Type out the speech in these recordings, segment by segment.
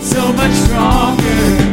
so much stronger.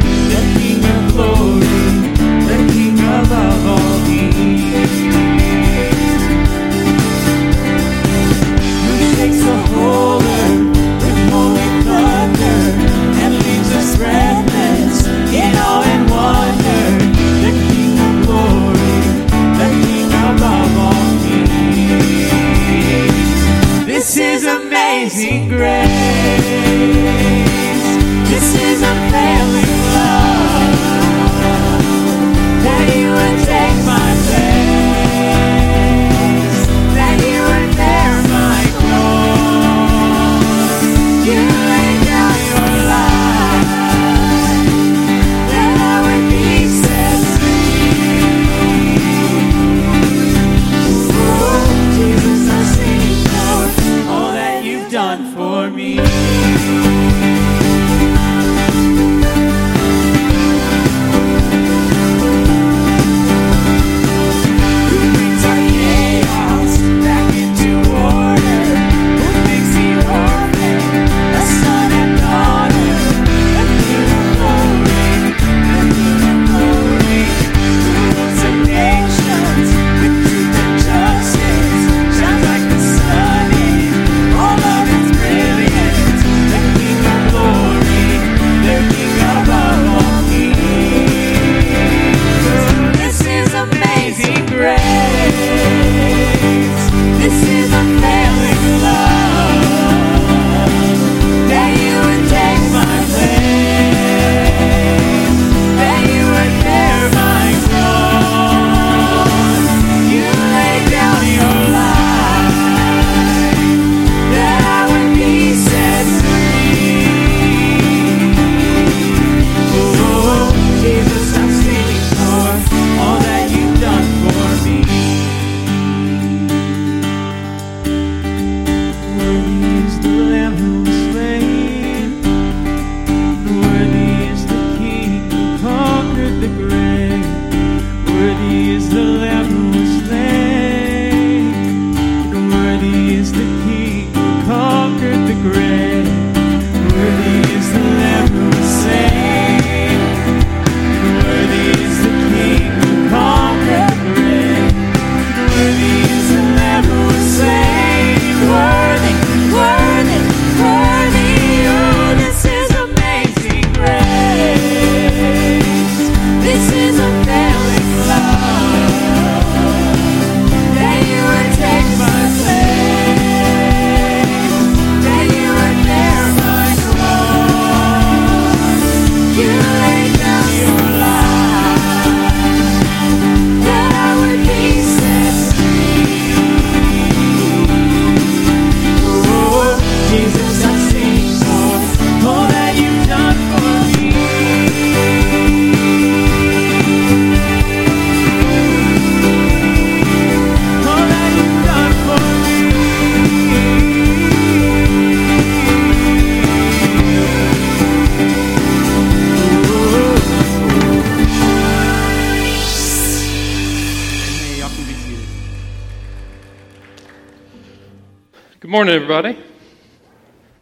Morning, everybody.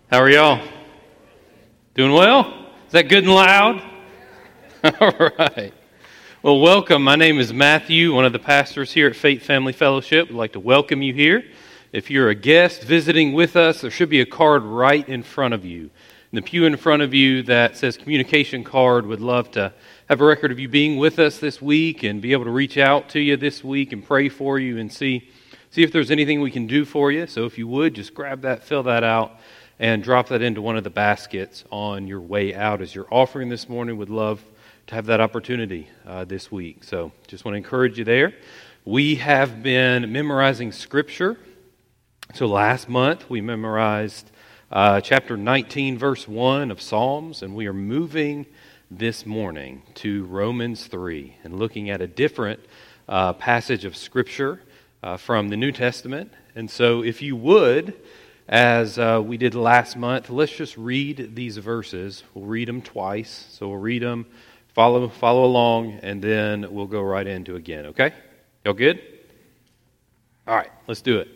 How are y'all? Doing well? Is that good and loud? All right. Well, welcome. My name is Matthew, one of the pastors here at Faith Family Fellowship. We'd like to welcome you here. If you're a guest visiting with us, there should be a card right in front of you. In the pew in front of you that says communication card, would love to have a record of you being with us this week and be able to reach out to you this week and pray for you and see see if there's anything we can do for you. So if you would, just grab that, fill that out, and drop that into one of the baskets on your way out as you're offering this morning. Would love to have that opportunity uh, this week. So just want to encourage you there. We have been memorizing Scripture. So last month we memorized uh, chapter 19, verse 1 of Psalms, and we are moving this morning to Romans 3 and looking at a different uh, passage of Scripture uh, from the New Testament. And so, if you would, as uh, we did last month, let's just read these verses. We'll read them twice. So, we'll read them, follow, follow along, and then we'll go right into again, okay? Y'all good? All right, let's do it.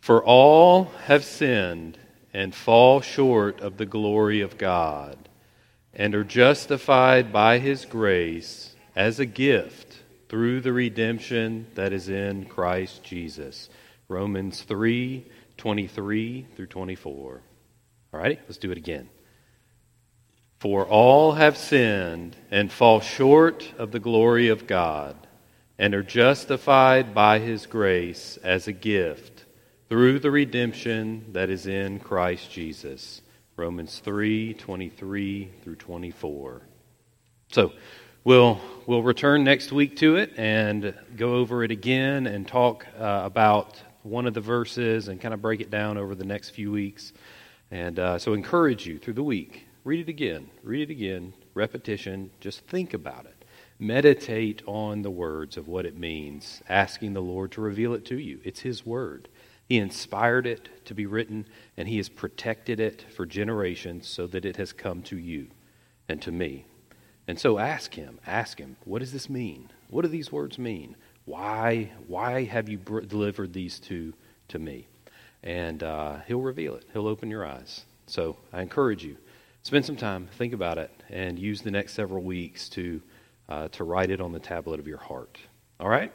For all have sinned and fall short of the glory of God, and are justified by his grace as a gift through the redemption that is in Christ Jesus. Romans 3 23 through 24. All right, let's do it again. For all have sinned and fall short of the glory of God, and are justified by his grace as a gift through the redemption that is in Christ Jesus. Romans 3 23 through 24. So, we'll, we'll return next week to it and go over it again and talk uh, about one of the verses and kind of break it down over the next few weeks. And uh, so, encourage you through the week. Read it again, read it again, repetition, just think about it. Meditate on the words of what it means, asking the Lord to reveal it to you. It's His Word. He inspired it to be written, and He has protected it for generations so that it has come to you and to me. And so ask Him, ask Him, what does this mean? What do these words mean? Why, why have you delivered these two to me? And uh, He'll reveal it, He'll open your eyes. So I encourage you, spend some time, think about it, and use the next several weeks to, uh, to write it on the tablet of your heart. All right?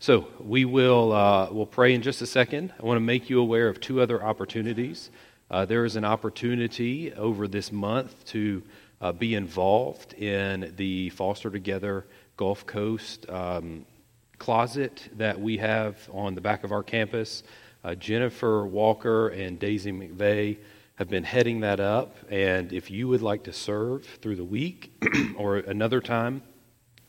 So we will uh, we'll pray in just a second. I want to make you aware of two other opportunities. Uh, there is an opportunity over this month to uh, be involved in the Foster Together Gulf Coast um, closet that we have on the back of our campus. Uh, Jennifer Walker and Daisy McVeigh have been heading that up, and if you would like to serve through the week or another time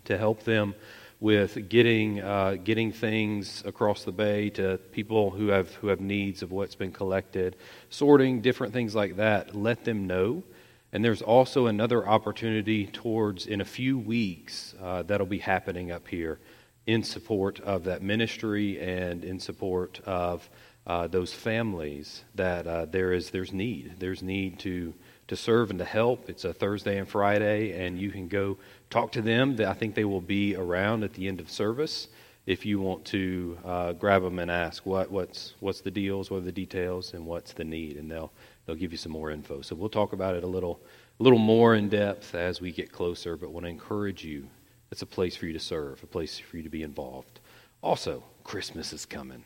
to help them with getting uh, getting things across the bay to people who have who have needs of what's been collected, sorting different things like that. Let them know. And there's also another opportunity towards in a few weeks uh, that'll be happening up here in support of that ministry and in support of uh, those families that uh, there is there's need. There's need to to serve and to help. It's a Thursday and Friday, and you can go talk to them. I think they will be around at the end of service if you want to uh, grab them and ask what, what's what's the deals, what are the details, and what's the need, and they'll they'll give you some more info. So we'll talk about it a little a little more in depth as we get closer. But want to encourage you. It's a place for you to serve, a place for you to be involved. Also, Christmas is coming.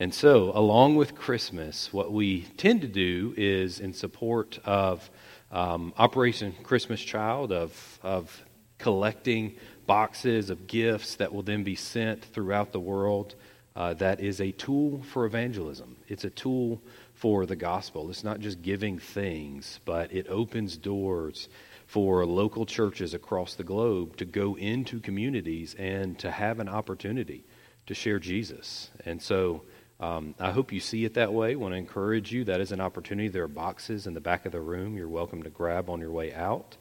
And so, along with Christmas, what we tend to do is in support of um, Operation Christmas Child, of, of collecting boxes of gifts that will then be sent throughout the world. Uh, that is a tool for evangelism. It's a tool for the gospel. It's not just giving things, but it opens doors for local churches across the globe to go into communities and to have an opportunity to share Jesus. And so um, I hope you see it that way. I want to encourage you. That is an opportunity. There are boxes in the back of the room you're welcome to grab on your way out.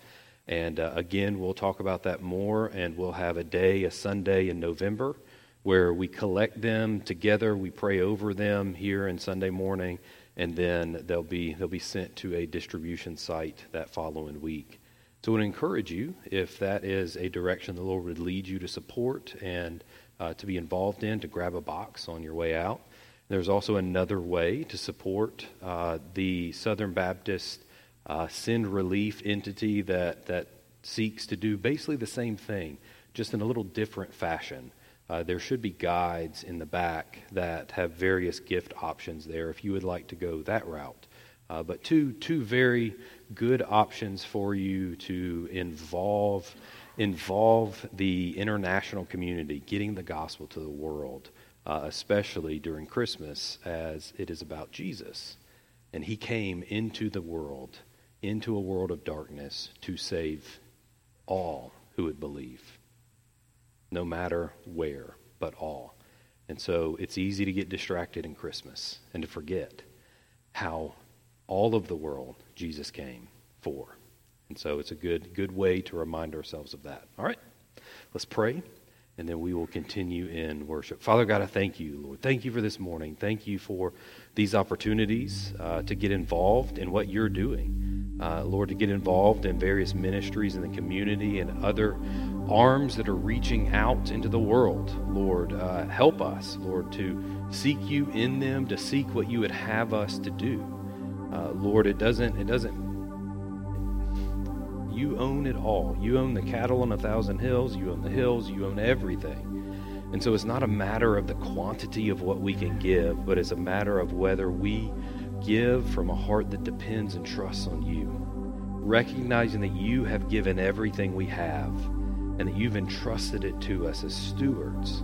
And uh, again, we'll talk about that more, and we'll have a day, a Sunday in November, where we collect them together. We pray over them here in Sunday morning, and then they'll be they'll be sent to a distribution site that following week. So, I would encourage you, if that is a direction the Lord would lead you to support and uh, to be involved in, to grab a box on your way out. There's also another way to support uh, the Southern Baptist uh, Send Relief entity that, that seeks to do basically the same thing, just in a little different fashion. Uh, there should be guides in the back that have various gift options there if you would like to go that route. Uh, but two, two very good options for you to involve, involve the international community, getting the gospel to the world, uh, especially during Christmas, as it is about Jesus. And he came into the world into a world of darkness to save all who would believe, no matter where, but all. And so it's easy to get distracted in Christmas and to forget how all of the world Jesus came for. And so it's a good good way to remind ourselves of that. All right. Let's pray and then we will continue in worship. Father God, I thank you, Lord. Thank you for this morning. Thank you for these opportunities uh, to get involved in what you're doing. Uh, Lord, to get involved in various ministries in the community and other arms that are reaching out into the world. Lord, uh, help us, Lord, to seek you in them, to seek what you would have us to do. Uh, Lord, it doesn't, it doesn't, you own it all. You own the cattle on a thousand hills, you own the hills, you own everything. And so it's not a matter of the quantity of what we can give, but it's a matter of whether we give from a heart that depends and trusts on you. Recognizing that you have given everything we have and that you've entrusted it to us as stewards.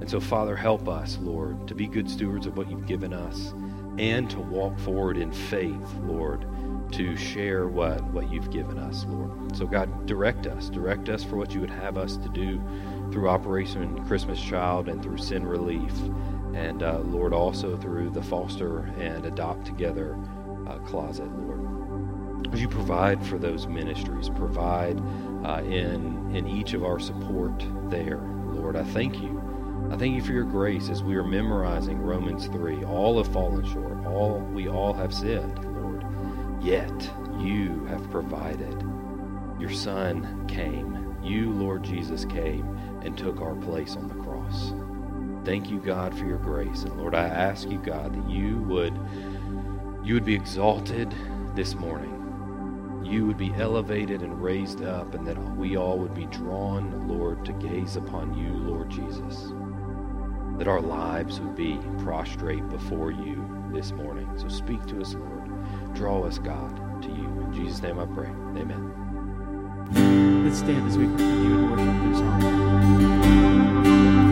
And so, Father, help us, Lord, to be good stewards of what you've given us and to walk forward in faith, Lord, to share what, what you've given us, Lord. So, God, direct us. Direct us for what you would have us to do through Operation Christmas Child and through Send Relief. And, uh, Lord, also through the foster and adopt together uh, closet, Lord. Would you provide for those ministries? Provide uh, in, in each of our support there, Lord. I thank you. I thank you for your grace as we are memorizing Romans 3. All have fallen short. All we all have sinned. Yet you have provided. Your son came. You, Lord Jesus, came and took our place on the cross. Thank you, God, for your grace. And Lord, I ask you, God, that you would you would be exalted this morning. You would be elevated and raised up, and that we all would be drawn, Lord, to gaze upon you, Lord Jesus that our lives would be prostrate before you this morning. So speak to us, Lord. Draw us, God, to you. In Jesus' name I pray. Amen. Let's stand as we continue in worship through song.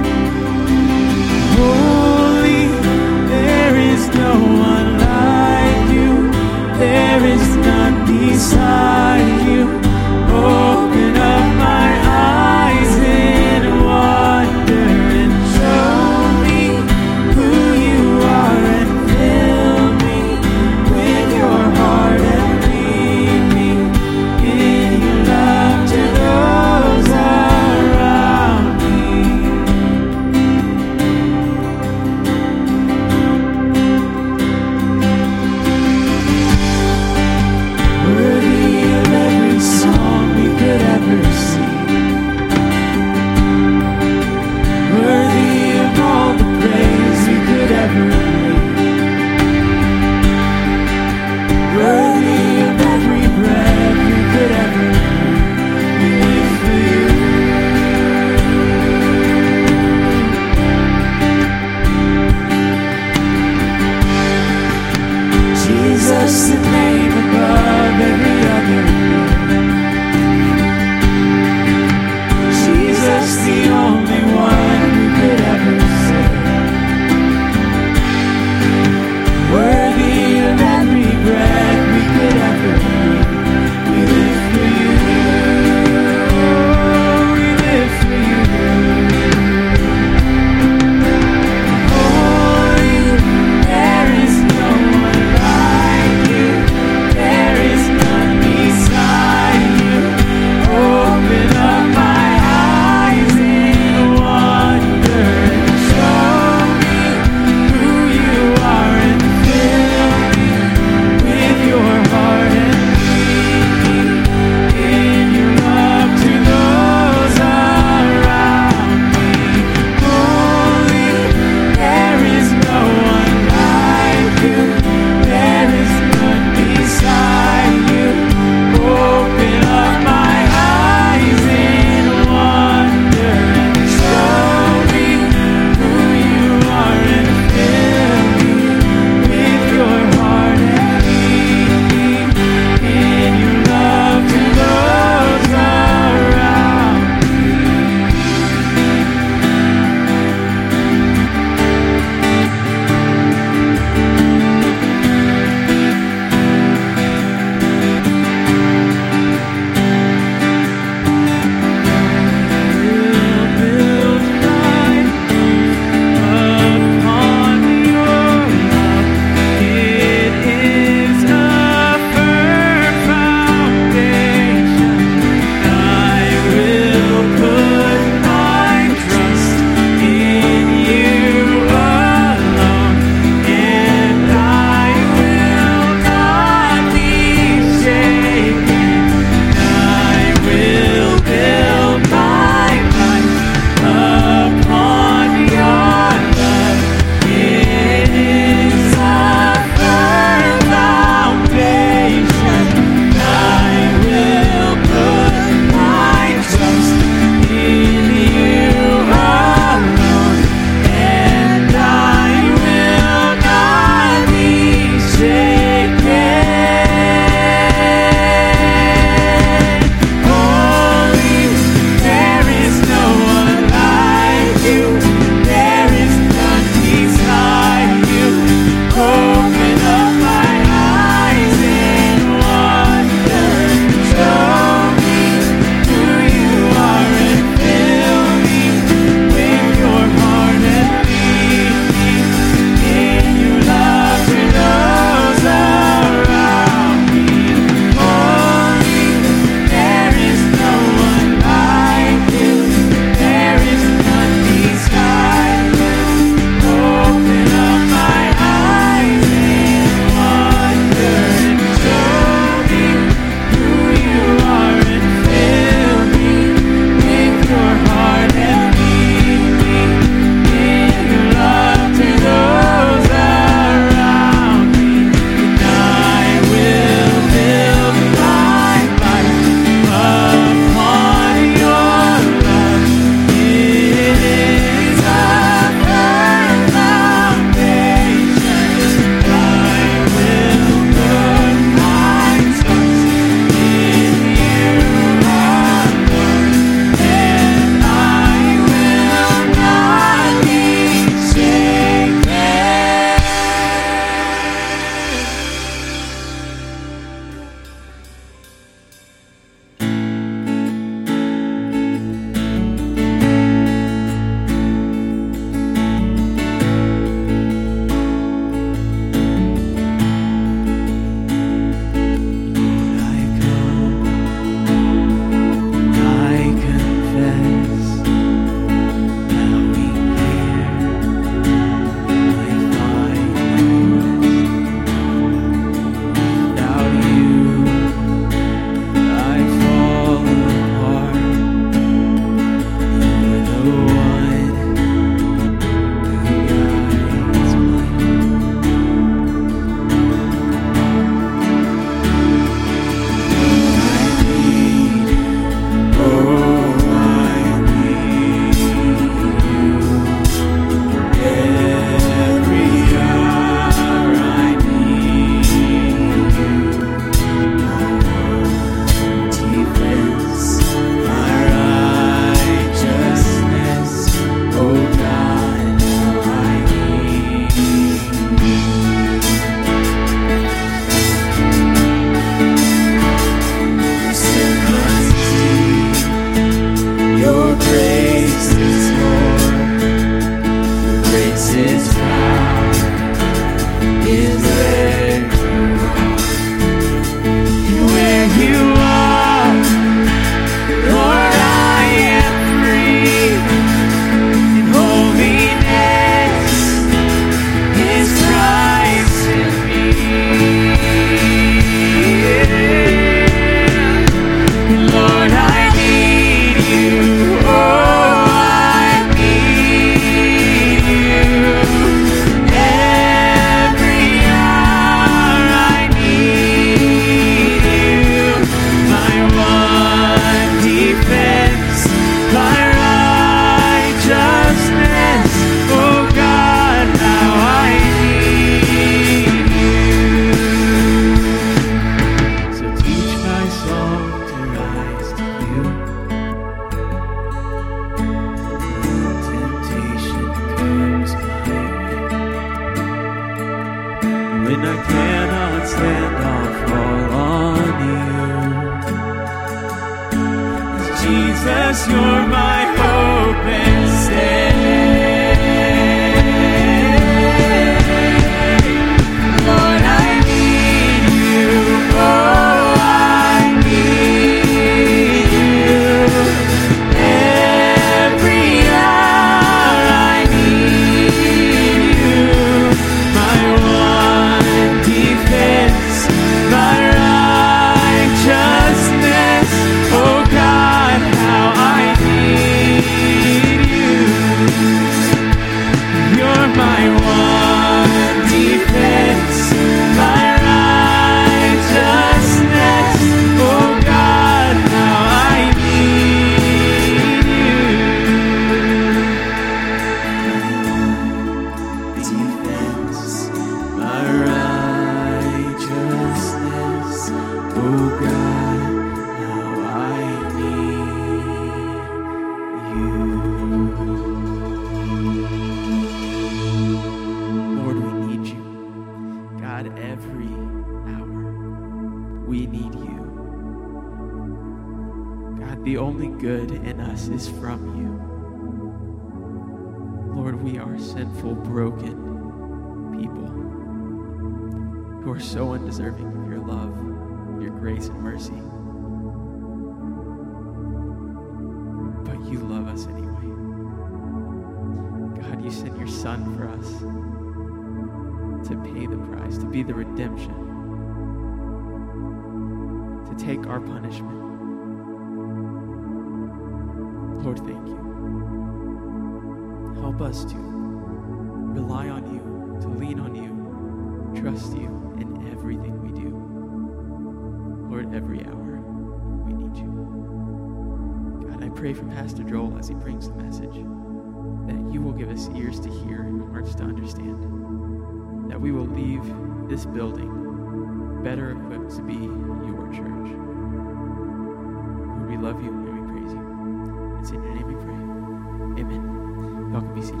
Y'all can be seated.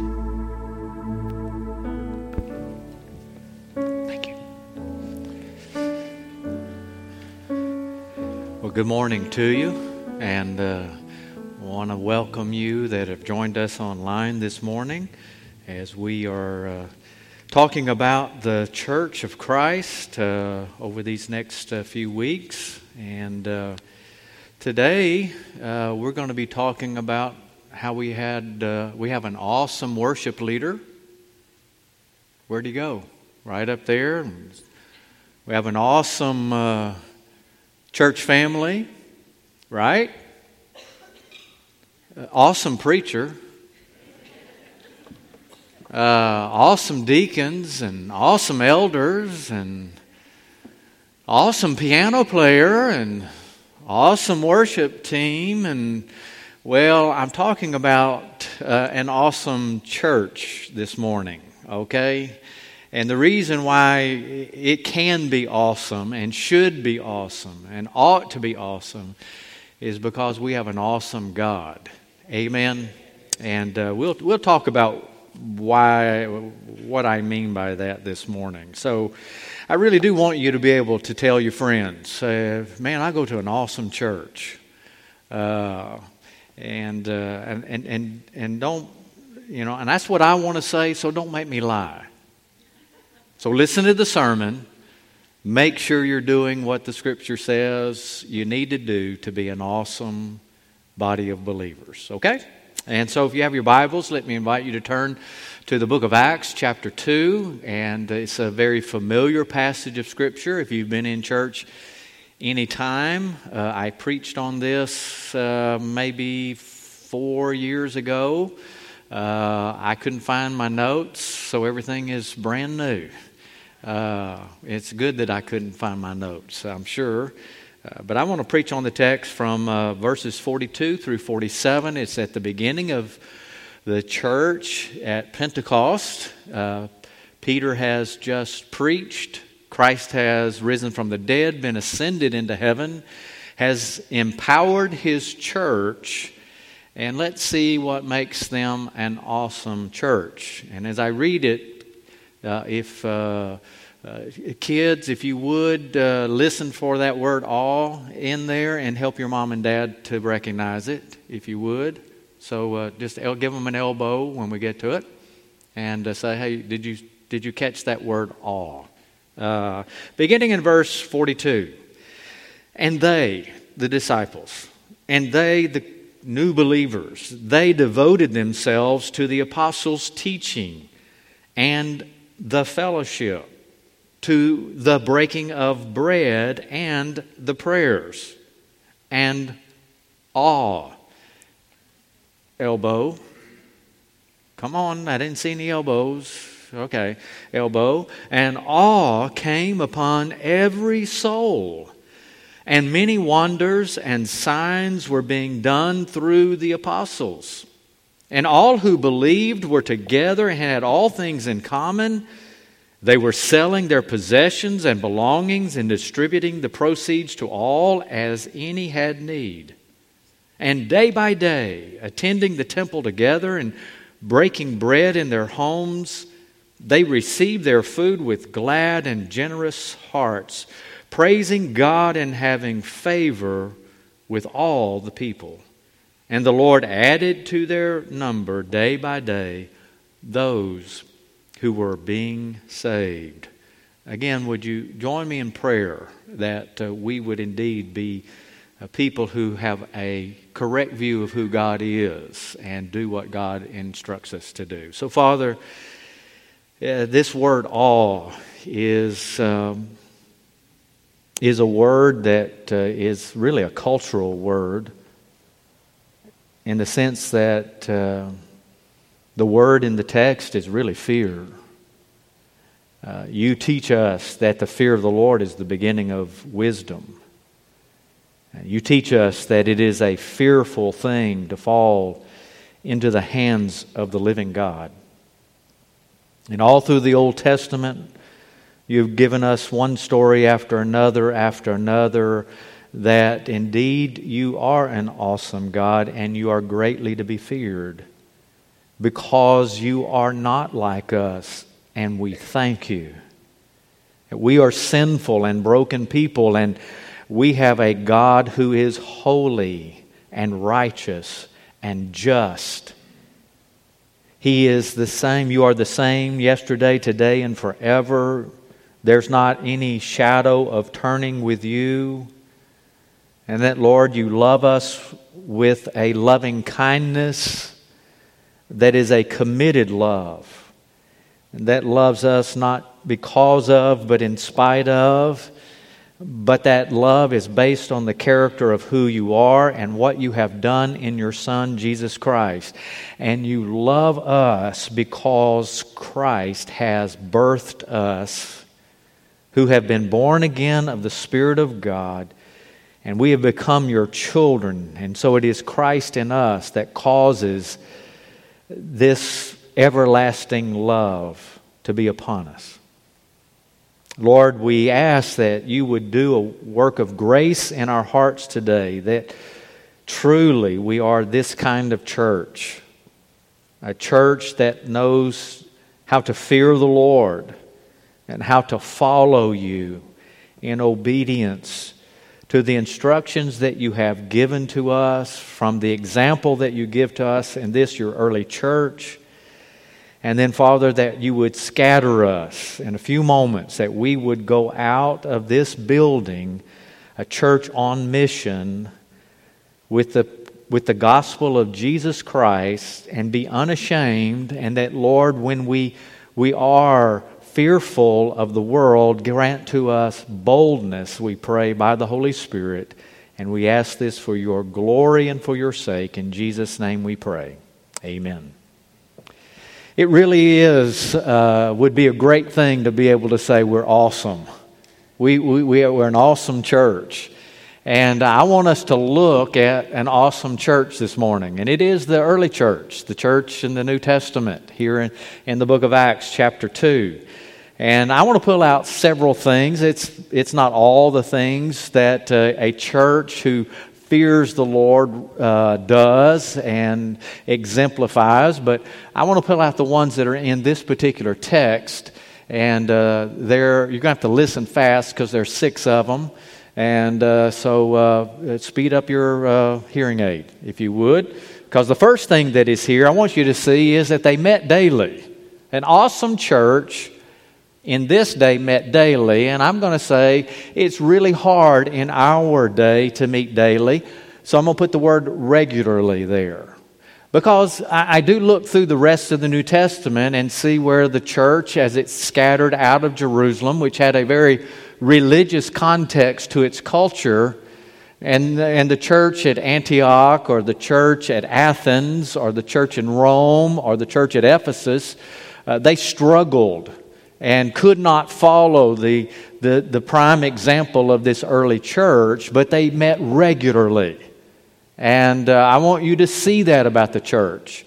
Thank you. Well, good morning to you, and uh, want to welcome you that have joined us online this morning as we are uh, talking about the Church of Christ uh, over these next uh, few weeks. And uh, today uh, we're going to be talking about how we had uh, we have an awesome worship leader. Where'd he go? Right up there. We have an awesome uh, church family, right? Uh, awesome preacher. Uh, awesome deacons and awesome elders and awesome piano player and awesome worship team and well i'm talking about uh, an awesome church this morning okay and the reason why it can be awesome and should be awesome and ought to be awesome is because we have an awesome God. Amen. And uh, we'll we'll talk about why what I mean by that this morning. So, I really do want you to be able to tell your friends, uh, "Man, I go to an awesome church," uh, and, uh, and and and and don't you know? And that's what I want to say. So don't make me lie. So listen to the sermon. Make sure you're doing what the scripture says you need to do to be an awesome body of believers. Okay? And so if you have your Bibles, let me invite you to turn to the book of Acts, chapter 2. And it's a very familiar passage of scripture. If you've been in church any time, uh, I preached on this uh, maybe four years ago. Uh, I couldn't find my notes, so everything is brand new. Uh, it's good that I couldn't find my notes, I'm sure. Uh, but I want to preach on the text from uh, verses 42 through 47. It's at the beginning of the church at Pentecost. Peter has just preached. Christ has risen from the dead, been ascended into heaven, has empowered his church. And let's see what makes them an awesome church. And as I read it, uh, if uh, Uh, kids, if you would uh, listen for that word all in there and help your mom and dad to recognize it, if you would. So uh, just el- give them an elbow when we get to it and uh, say, hey, did you, did you catch that word all? Uh, beginning in verse 42. And they, the disciples, and they, the new believers, they devoted themselves to the apostles' teaching and the fellowship to the breaking of bread and the prayers and awe. Elbow. Come on, I didn't see any elbows. Okay, elbow. And awe came upon every soul. And many wonders and signs were being done through the apostles. And all who believed were together and had all things in common they were selling their possessions and belongings and distributing the proceeds to all as any had need. And day by day, attending the temple together and breaking bread in their homes, they received their food with glad and generous hearts, praising God and having favor with all the people. And the Lord added to their number day by day those who were being saved. Again, would you join me in prayer that uh, we would indeed be uh, people who have a correct view of who God is and do what God instructs us to do? So, Father, this word all is. Um, is a word that uh, is really a cultural word in the sense that uh, the word in the text is really fear. Uh, you teach us that the fear of the Lord is the beginning of wisdom. You teach us that it is a fearful thing to fall into the hands of the living God. And all through the Old Testament, you've given us one story after another after another that indeed you are an awesome God and you are greatly to be feared because you are not like us, and we thank you. We are sinful and broken people, and we have a God who is holy and righteous and just. He is the same. You are the same yesterday, today, and forever. There's not any shadow of turning with you. And that, Lord, you love us with a loving kindness that is a committed love. That loves us not because of, but in spite of. But that love is based on the character of who you are and what you have done in your Son, Jesus Christ. And you love us because Christ has birthed us, who have been born again of the Spirit of God, and we have become your children. And so it is Christ in us that causes this everlasting love to be upon us. Lord, we ask that you would do a work of grace in our hearts today, that truly we are this kind of church, a church that knows how to fear the Lord and how to follow you in obedience to the instructions that you have given to us, from the example that you give to us in this, your early church. And then, Father, that you would scatter us in a few moments, that we would go out of this building, a church on mission, with the, with the gospel of Jesus Christ and be unashamed. And that, Lord, when we, we are fearful of the world, grant to us boldness, we pray, by the Holy Spirit. And we ask this for your glory and for your sake. In Jesus' name we pray. Amen. It really is, uh, would be a great thing to be able to say we're awesome. We, we, we're an awesome church. And I want us to look at an awesome church this morning. And it is the early church, the church in the New Testament, here in, in the book of Acts, chapter 2. And I want to pull out several things. It's, it's not all the things that uh, a church who fears the Lord uh, does and exemplifies, but I want to pull out the ones that are in this particular text And uh, you're going to have to listen fast because there's six of them. And uh, so uh, speed up your uh, hearing aid, if you would. Because the first thing that is here, I want you to see, is that they met daily. An awesome church in this day met daily. And I'm going to say it's really hard in our day to meet daily. So I'm going to put the word regularly there. Because I, I, do look through the rest of the New Testament and see where the church, as it's scattered out of Jerusalem, which had a very religious context to its culture, and, and the church at Antioch, or the church at Athens, or the church in Rome, or the church at Ephesus, uh, they struggled and could not follow the, the, the prime example of this early church, but they met regularly. And uh, I want you to see that about the church.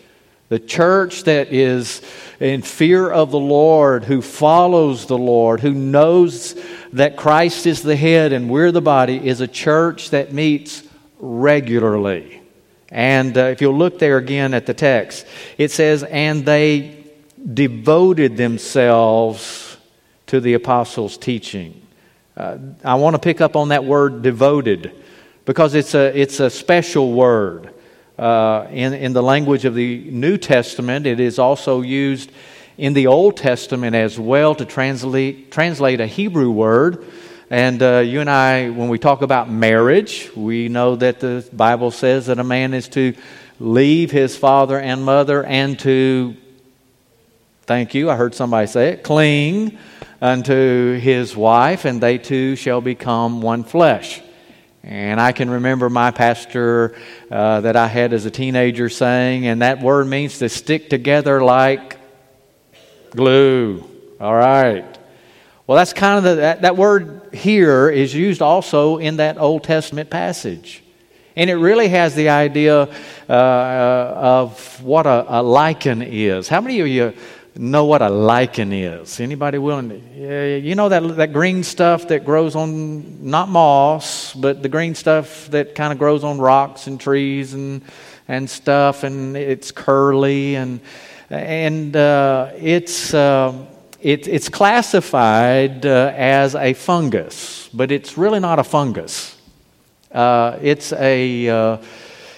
The church that is in fear of the Lord, who follows the Lord, who knows that Christ is the head and we're the body, is a church that meets regularly. And uh, if you'll look there again at the text, it says, And they devoted themselves to the apostles' teaching. Uh, I want to pick up on that word devoted because it's a, it's a special word. Uh, in, in the language of the New Testament, it is also used in the Old Testament as well to translate, translate a Hebrew word. And uh, you and I, when we talk about marriage, we know that the Bible says that a man is to leave his father and mother and to, thank you, I heard somebody say it, cling unto his wife, and they two shall become one flesh. And I can remember my pastor uh, that I had as a teenager saying, and that word means to stick together like glue. All right. Well, that's kind of the, that, that word here is used also in that Old Testament passage. And it really has the idea uh, uh of what a, a lichen is. How many of you know what a lichen is. Anybody willing to? You know that, that green stuff that grows on, not moss, but the green stuff that kind of grows on rocks and trees and, and stuff, and it's curly, and, and uh, it's, uh, it, it's classified uh, as a fungus, but it's really not a fungus. Uh, it's a, uh,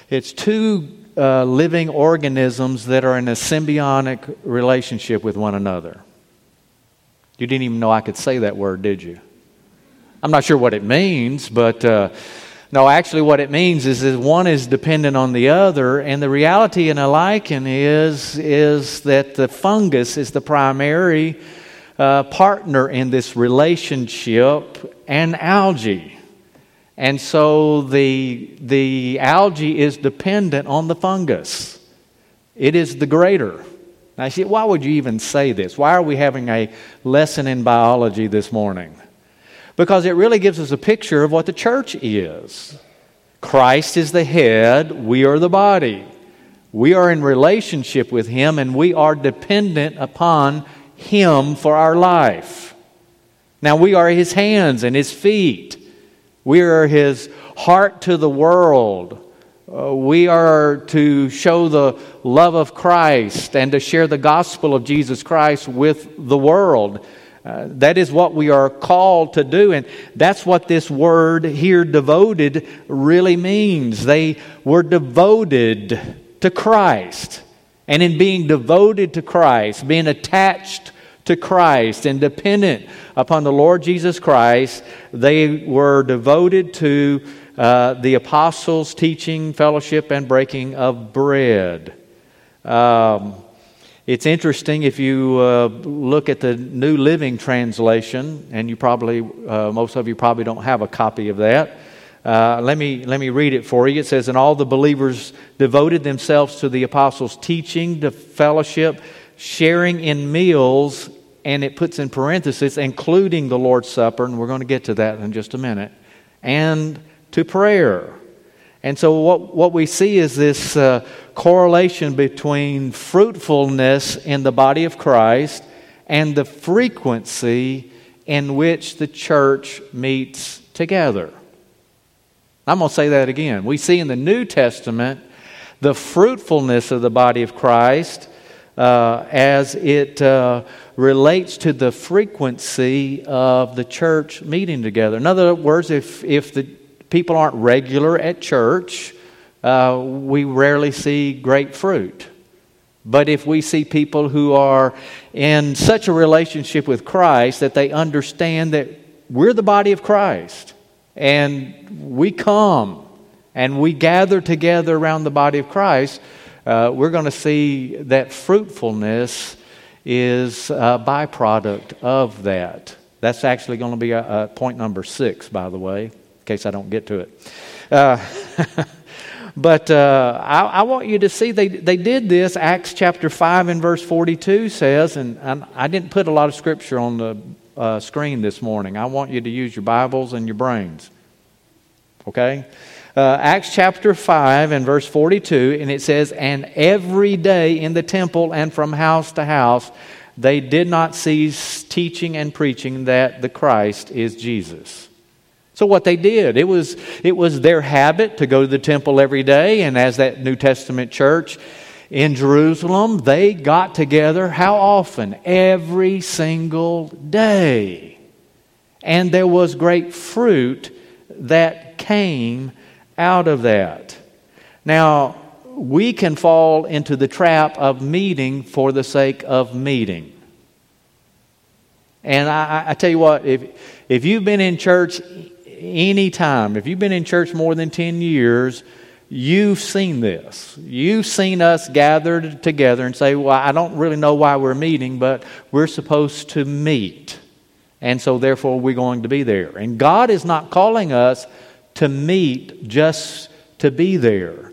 it's two uh, living organisms that are in a symbiotic relationship with one another. You didn't even know I could say that word, did you? I'm not sure what it means, but uh, no, actually, what it means is that one is dependent on the other, and the reality in a lichen is, is that the fungus is the primary uh, partner in this relationship, and algae. And so the, the algae is dependent on the fungus. It is the greater. Now, you see, why would you even say this? Why are we having a lesson in biology this morning? Because it really gives us a picture of what the church is. Christ is the head, we are the body. We are in relationship with Him, and we are dependent upon Him for our life. Now, we are His hands and His feet. We are his heart to the world. Uh, we are to show the love of Christ and to share the gospel of Jesus Christ with the world. Uh, that is what we are called to do, and that's what this word here, devoted, really means. They were devoted to Christ. And in being devoted to Christ, being attached to Christ and dependent upon the Lord Jesus Christ, they were devoted to uh, the apostles' teaching, fellowship, and breaking of bread. Um, it's interesting if you uh, look at the New Living Translation, and you probably, uh, most of you probably don't have a copy of that. Uh, let, me, let me read it for you. It says, And all the believers devoted themselves to the apostles' teaching, to fellowship, sharing in meals, and it puts in parentheses, including the Lord's Supper, and we're going to get to that in just a minute, and to prayer. And so, what, what we see is this uh, correlation between fruitfulness in the body of Christ and the frequency in which the church meets together. I'm going to say that again. We see in the New Testament the fruitfulness of the body of Christ uh, as it uh, relates to the frequency of the church meeting together. In other words, if, if the people aren't regular at church, uh, we rarely see great fruit. But if we see people who are in such a relationship with Christ that they understand that we're the body of Christ and we come and we gather together around the body of Christ, uh, we're going to see that fruitfulness is a byproduct of that. That's actually going to be a, a point number six, by the way, in case I don't get to it. Uh, but uh, I, I, want you to see they, they did this. Acts chapter 5 and verse 42 says, and, and I didn't put a lot of scripture on the uh, screen this morning. I want you to use your Bibles and your brains. Okay? Uh, Acts chapter 5 and verse 42, and it says, And every day in the temple and from house to house, they did not cease teaching and preaching that the Christ is Jesus. So what they did, it was, it was their habit to go to the temple every day, and as that New Testament church, in Jerusalem, they got together how often? Every single day. And there was great fruit that came out of that. Now, we can fall into the trap of meeting for the sake of meeting. And I, I tell you what, if, if you've been in church any time, if you've been in church more than 10 years, You've seen this. You've seen us gathered together and say, Well, I don't really know why we're meeting, but we're supposed to meet. And so, therefore, we're going to be there. And God is not calling us to meet just to be there.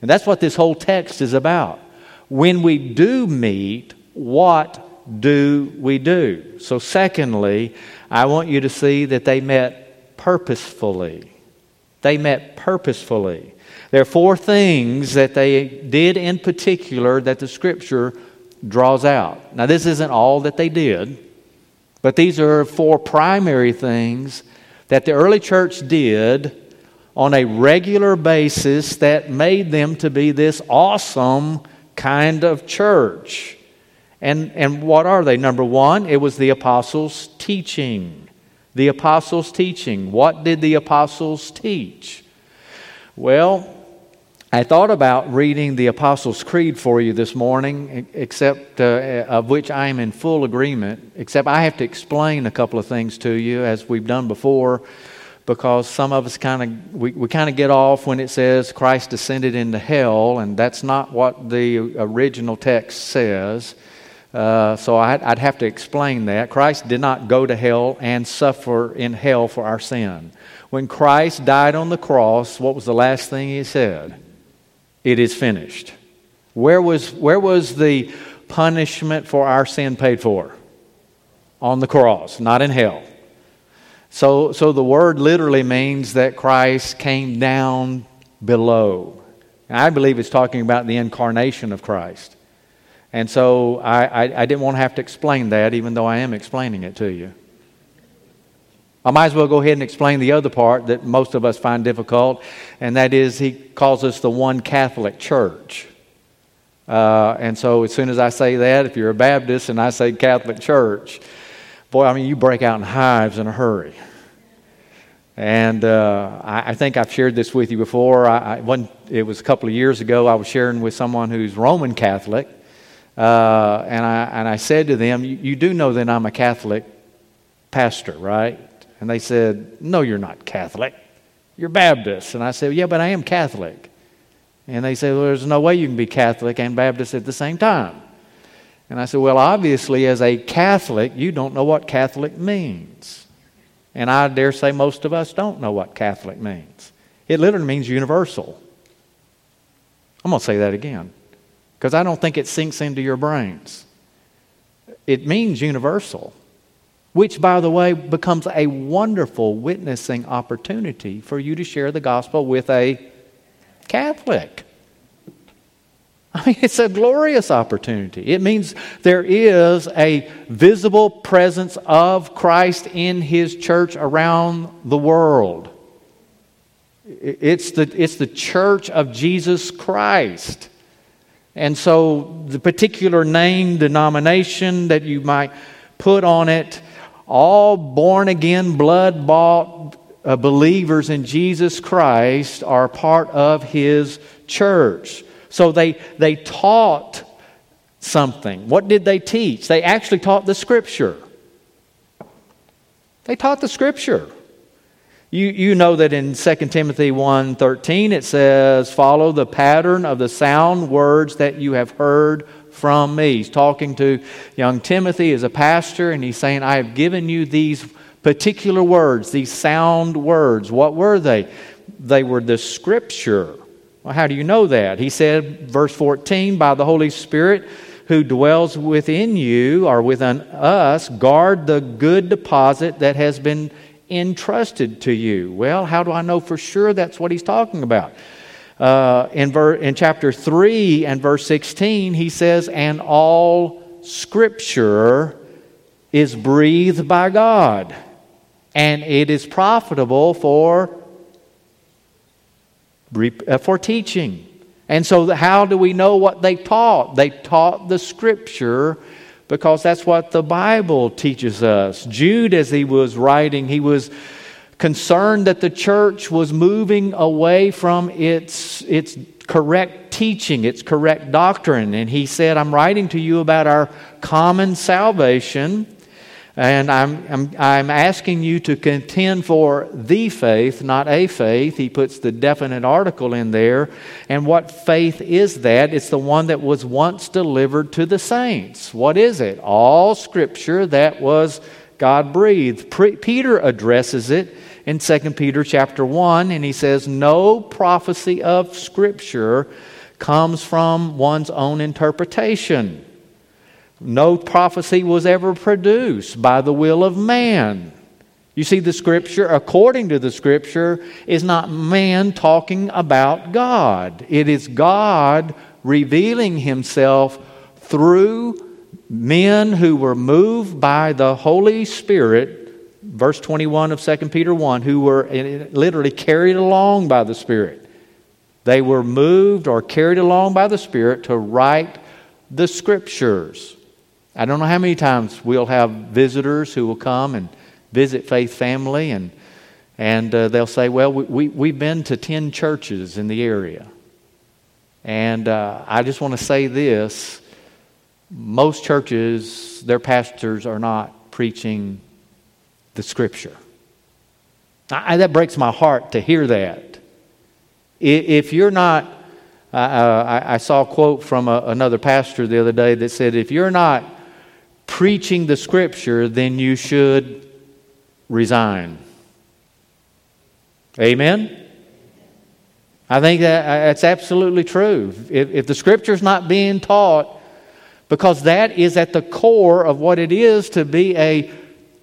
And that's what this whole text is about. When we do meet, what do we do? So, secondly, I want you to see that they met purposefully. They met purposefully. There are four things that they did in particular that the scripture draws out. Now, this isn't all that they did, but these are four primary things that the early church did on a regular basis that made them to be this awesome kind of church. And, and what are they? Number one, it was the apostles' teaching. The apostles' teaching. What did the apostles teach? Well, I thought about reading the Apostles' Creed for you this morning, except uh, of which I am in full agreement, except I have to explain a couple of things to you as we've done before, because some of us kind of we, we kind of get off when it says Christ descended into hell, and that's not what the original text says. Uh, so I'd, I'd have to explain that. Christ did not go to hell and suffer in hell for our sin. When Christ died on the cross, what was the last thing he said? it is finished. Where was, where was the punishment for our sin paid for? On the cross, not in hell. So, so the word literally means that Christ came down below. I believe it's talking about the incarnation of Christ. And so I, I, I didn't want to have to explain that, even though I am explaining it to you. I might as well go ahead and explain the other part that most of us find difficult, and that is he calls us the one Catholic Church. Uh, and so as soon as I say that, if you're a Baptist and I say Catholic Church, boy, I mean, you break out in hives in a hurry. And uh, I, I, think I've shared this with you before. I, I, it was a couple of years ago, I was sharing with someone who's Roman Catholic. Uh, and, I, and I said to them, you, you do know that I'm a Catholic pastor, right? And they said, No, you're not Catholic. You're Baptist. And I said, Yeah, but I am Catholic. And they said, Well, there's no way you can be Catholic and Baptist at the same time. And I said, Well, obviously, as a Catholic, you don't know what Catholic means. And I dare say most of us don't know what Catholic means. It literally means universal. I'm going to say that again because I don't think it sinks into your brains. It means universal which, by the way, becomes a wonderful witnessing opportunity for you to share the gospel with a Catholic. I mean, it's a glorious opportunity. It means there is a visible presence of Christ in His church around the world. It's the, it's the church of Jesus Christ. And so the particular name, denomination that you might put on it, all born again, blood bought uh, believers in Jesus Christ are part of his church. So they, they taught something. What did they teach? They actually taught the scripture. They taught the scripture. You, you know that in 2 Timothy 1.13 it says, Follow the pattern of the sound words that you have heard from me. He's talking to young Timothy as a pastor, and he's saying, I have given you these particular words, these sound words. What were they? They were the scripture. Well, how do you know that? He said, verse 14, by the Holy Spirit who dwells within you or within us, guard the good deposit that has been entrusted to you. Well, how do I know for sure that's what he's talking about? Uh, in, ver- in chapter 3 and verse 16, he says, And all scripture is breathed by God, and it is profitable for, Uh, for teaching. And so, how do we know what they taught? They taught the scripture because that's what the Bible teaches us. Jude, as he was writing, he was concerned that the church was moving away from its, its correct teaching, its correct doctrine. And he said, I'm writing to you about our common salvation and I'm, I'm, I'm asking you to contend for the faith, not a faith. He puts the definite article in there. And what faith is that? It's the one that was once delivered to the saints. What is it? All scripture that was God breathed. Peter addresses it in 2 Peter chapter 1, and he says, No prophecy of scripture comes from one's own interpretation. No prophecy was ever produced by the will of man. You see, the scripture, according to the scripture, is not man talking about God. It is God revealing himself through men who were moved by the Holy Spirit, verse 21 of 2 Peter 1, who were literally carried along by the Spirit. They were moved or carried along by the Spirit to write the scriptures. I don't know how many times we'll have visitors who will come and visit Faith Family, and, and uh, they'll say, Well, we, we, we've been to 10 churches in the area. And uh, I just want to say this most churches, their pastors are not preaching the Scripture. I, that breaks my heart to hear that. If you're not, uh, I, I, saw a quote from a, another pastor the other day that said, if you're not preaching the scripture, then you should resign. Amen? I think that uh, that's absolutely true. If, if the scripture is not being taught, because that is at the core of what it is to be a,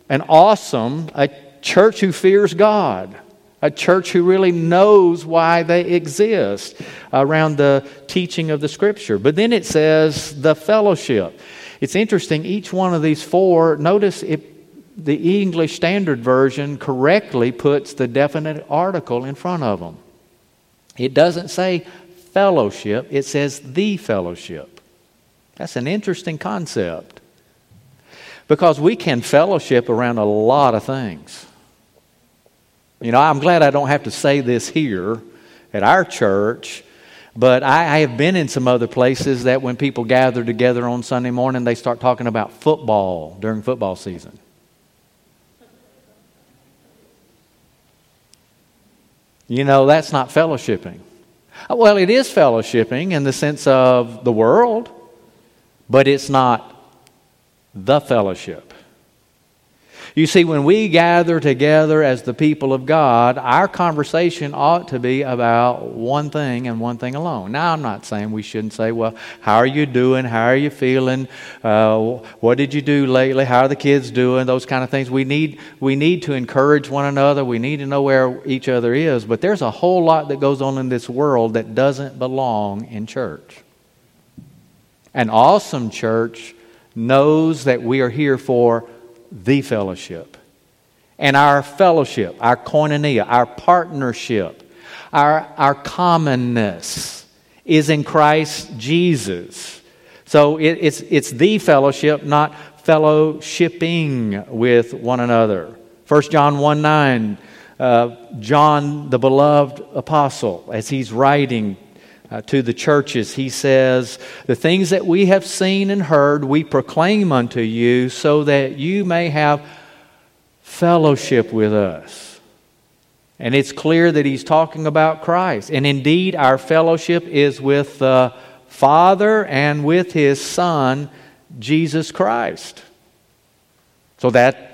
an awesome, a church who fears God, a church who really knows why they exist around the teaching of the scripture. But then it says the fellowship. It's interesting, each one of these four, notice it, the English Standard Version correctly puts the definite article in front of them. It doesn't say fellowship, it says the fellowship. That's an interesting concept. Because we can fellowship around a lot of things. You know, I'm glad I don't have to say this here at our church but I, I, have been in some other places that when people gather together on Sunday morning, they start talking about football during football season. You know, that's not fellowshipping. Uh, well, it is fellowshipping in the sense of the world, but it's not the fellowship. You see, when we gather together as the people of God, our conversation ought to be about one thing and one thing alone. Now, I'm not saying we shouldn't say, well, how are you doing? How are you feeling? Uh, what did you do lately? How are the kids doing? Those kind of things. We need, we need to encourage one another. We need to know where each other is. But there's a whole lot that goes on in this world that doesn't belong in church. An awesome church knows that we are here for the fellowship. And our fellowship, our koinonia, our partnership, our, our commonness is in Christ Jesus. So it, it's, it's the fellowship, not fellowshipping with one another. 1 John 1 9, uh, John, the beloved apostle, as he's writing uh, to the churches, he says, The things that we have seen and heard, we proclaim unto you, so that you may have fellowship with us. And it's clear that he's talking about Christ. And indeed, our fellowship is with the Father and with his Son, Jesus Christ. So that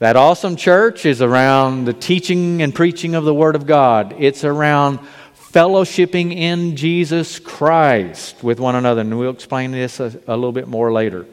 that awesome church is around the teaching and preaching of the Word of God. It's around fellowshipping in Jesus Christ with one another. And we'll explain this a, a little bit more later.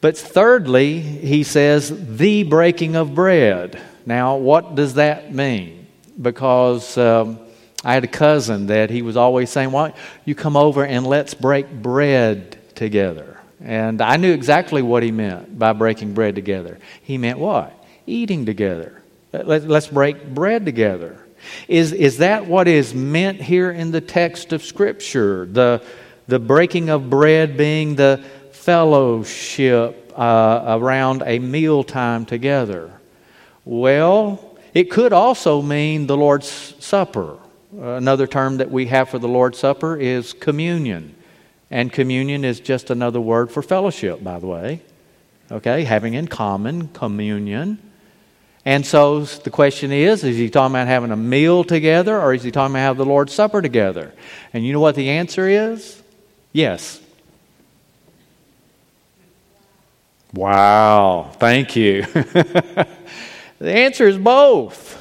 But thirdly, he says, the breaking of bread. Now, what does that mean? Because um, I had a cousin that he was always saying, Why you come over and let's break bread together? And I knew exactly what he meant by breaking bread together. He meant what? Eating together. Let, us break bread together. Is, is that what is meant here in the text of Scripture? The, the breaking of bread being the fellowship uh, around a mealtime together? Well, it could also mean the Lord's Supper. Another term that we have for the Lord's Supper is communion. And communion is just another word for fellowship, by the way. Okay, having in common communion. And so the question is is he talking about having a meal together or is he talking about having the Lord's Supper together? And you know what the answer is? Yes. Wow, thank you. the answer is both.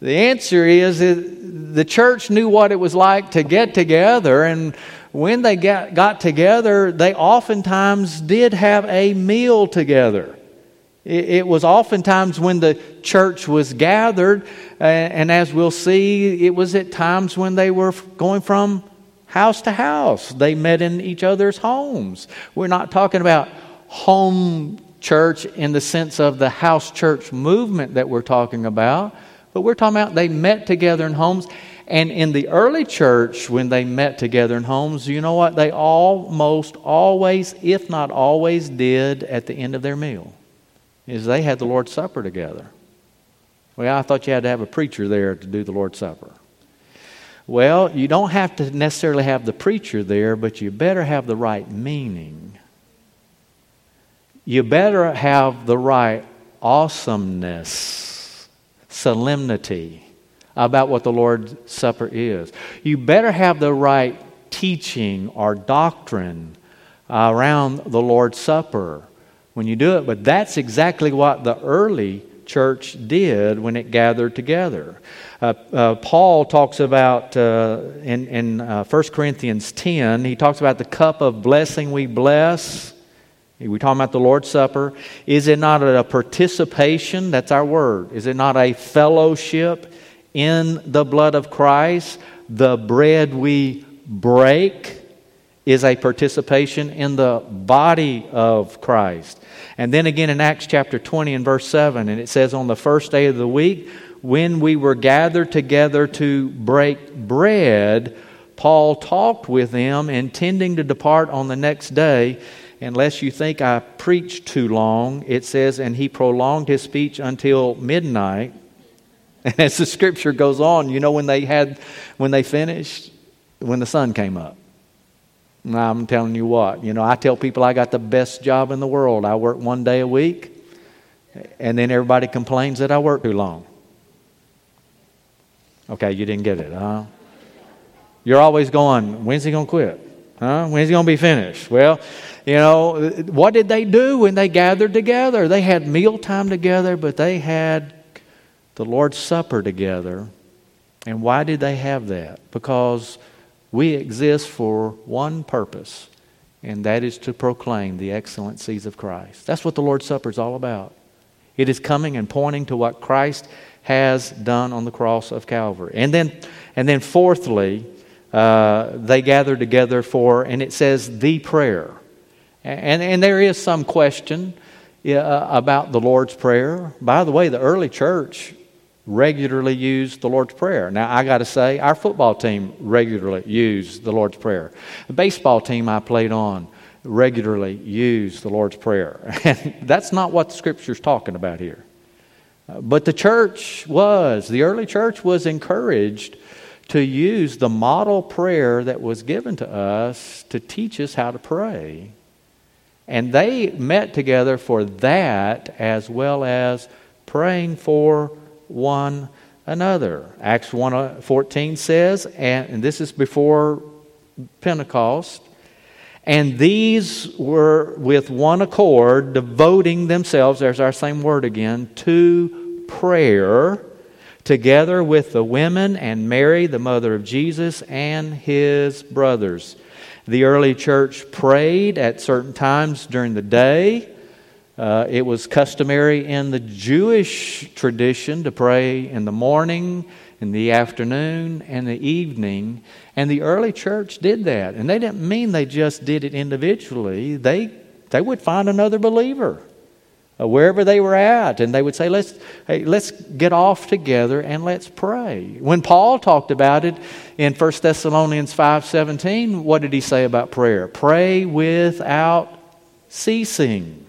The answer is the church knew what it was like to get together, and when they got, got together, they oftentimes did have a meal together. It, was oftentimes when the church was gathered, and as we'll see, it was at times when they were going from house to house. They met in each other's homes. We're not talking about home church in the sense of the house church movement that we're talking about, but we're talking about they met together in homes. And in the early church, when they met together in homes, you know what they almost always, if not always, did at the end of their meal? Is they had the Lord's Supper together. Well, I thought you had to have a preacher there to do the Lord's Supper. Well, you don't have to necessarily have the preacher there, but you better have the right meaning. You better have the right awesomeness, solemnity about what the Lord's Supper is. You better have the right teaching or doctrine around the Lord's Supper when you do it. But that's exactly what the early church did when it gathered together. Uh, uh, Paul talks about uh, in, in uh, 1 Corinthians 10, he talks about the cup of blessing we bless. We're talking about the Lord's Supper. Is it not a participation? That's our word. Is it not a fellowship in the blood of Christ? The bread we break is a participation in the body of Christ. And then again in Acts chapter 20 and verse 7, and it says, On the first day of the week, when we were gathered together to break bread, Paul talked with them, intending to depart on the next day. Unless you think I preached too long, it says, and he prolonged his speech until midnight. And as the scripture goes on, you know when they had, when they finished, when the sun came up. I'm telling you what, you know, I tell people I got the best job in the world. I work one day a week, and then everybody complains that I work too long. Okay, you didn't get it, huh? You're always going, when's he going to quit? Huh? When's he going to be finished? Well, you know, what did they do when they gathered together? They had mealtime together, but they had the Lord's Supper together. And why did they have that? Because we exist for one purpose, and that is to proclaim the excellencies of Christ. That's what the Lord's Supper is all about. It is coming and pointing to what Christ has done on the cross of Calvary. And then, and then fourthly, uh, they gather together for, and it says, the prayer. And, and there is some question uh, about the Lord's Prayer. By the way, the early church regularly use the Lord's Prayer. Now, I got to say, our football team regularly use the Lord's Prayer. The baseball team I played on regularly use the Lord's Prayer. And that's not what the Scripture's talking about here. But the church was, the early church was encouraged to use the model prayer that was given to us to teach us how to pray. And they met together for that as well as praying for one another. Acts 1:14 uh, says, and this is before Pentecost, and these were with one accord devoting themselves, there's our same word again, to prayer, together with the women and Mary, the mother of Jesus, and his brothers. The early church prayed at certain times during the day. Uh, it was customary in the Jewish tradition to pray in the morning, in the afternoon, and the evening. And the early church did that. And they didn't mean they just did it individually, they, they would find another believer. Uh, wherever they were at, and they would say, "Let's hey, let's get off together and let's pray." When Paul talked about it in 1 Thessalonians five seventeen, what did he say about prayer? Pray without ceasing.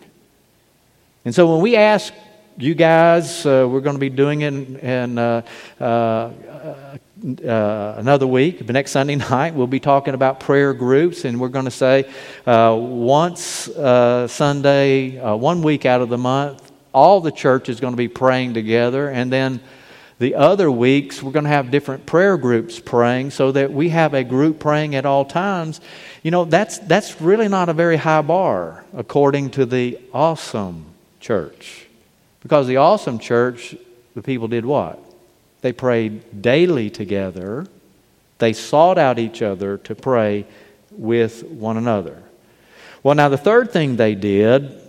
And so when we ask you guys, uh, we're going to be doing it in, in uh, uh, uh, another week. The next Sunday night, we'll be talking about prayer groups, and we're going to say uh, once uh, Sunday, one week out of the month, all the church is going to be praying together, and then the other weeks, we're going to have different prayer groups praying so that we have a group praying at all times. You know, that's, that's really not a very high bar according to the awesome church. Because the awesome church, the people did what? They prayed daily together. They sought out each other to pray with one another. Well, now the third thing they did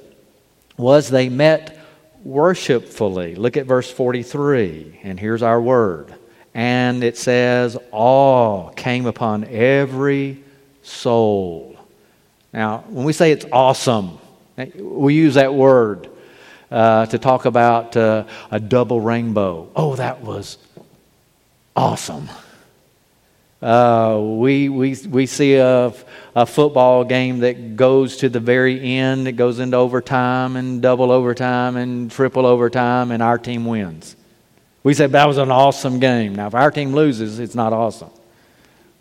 was they met worshipfully. Look at verse 43, and here's our word. And it says, Awe came upon every soul. Now, when we say it's awesome, we use that word uh, to talk about uh, a double rainbow. Oh, that was awesome. Uh, we, we, we see a, a football game that goes to the very end. It goes into overtime and double overtime and triple overtime, and our team wins. We say that was an awesome game. Now, if our team loses, it's not awesome.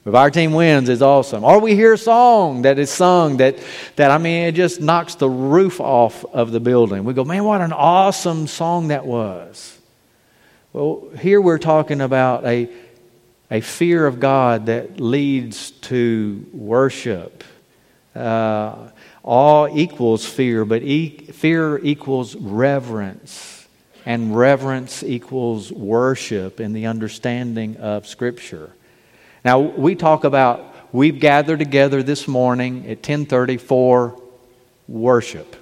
If our team wins, it's awesome. Or we hear a song that is sung that, that, I mean, it just knocks the roof off of the building. We go, man, what an awesome song that was. Well, here we're talking about a, a fear of God that leads to worship. Uh, awe equals fear, but e- fear equals reverence, and reverence equals worship in the understanding of Scripture. Now, we talk about we've gathered together this morning at 10:30 for worship.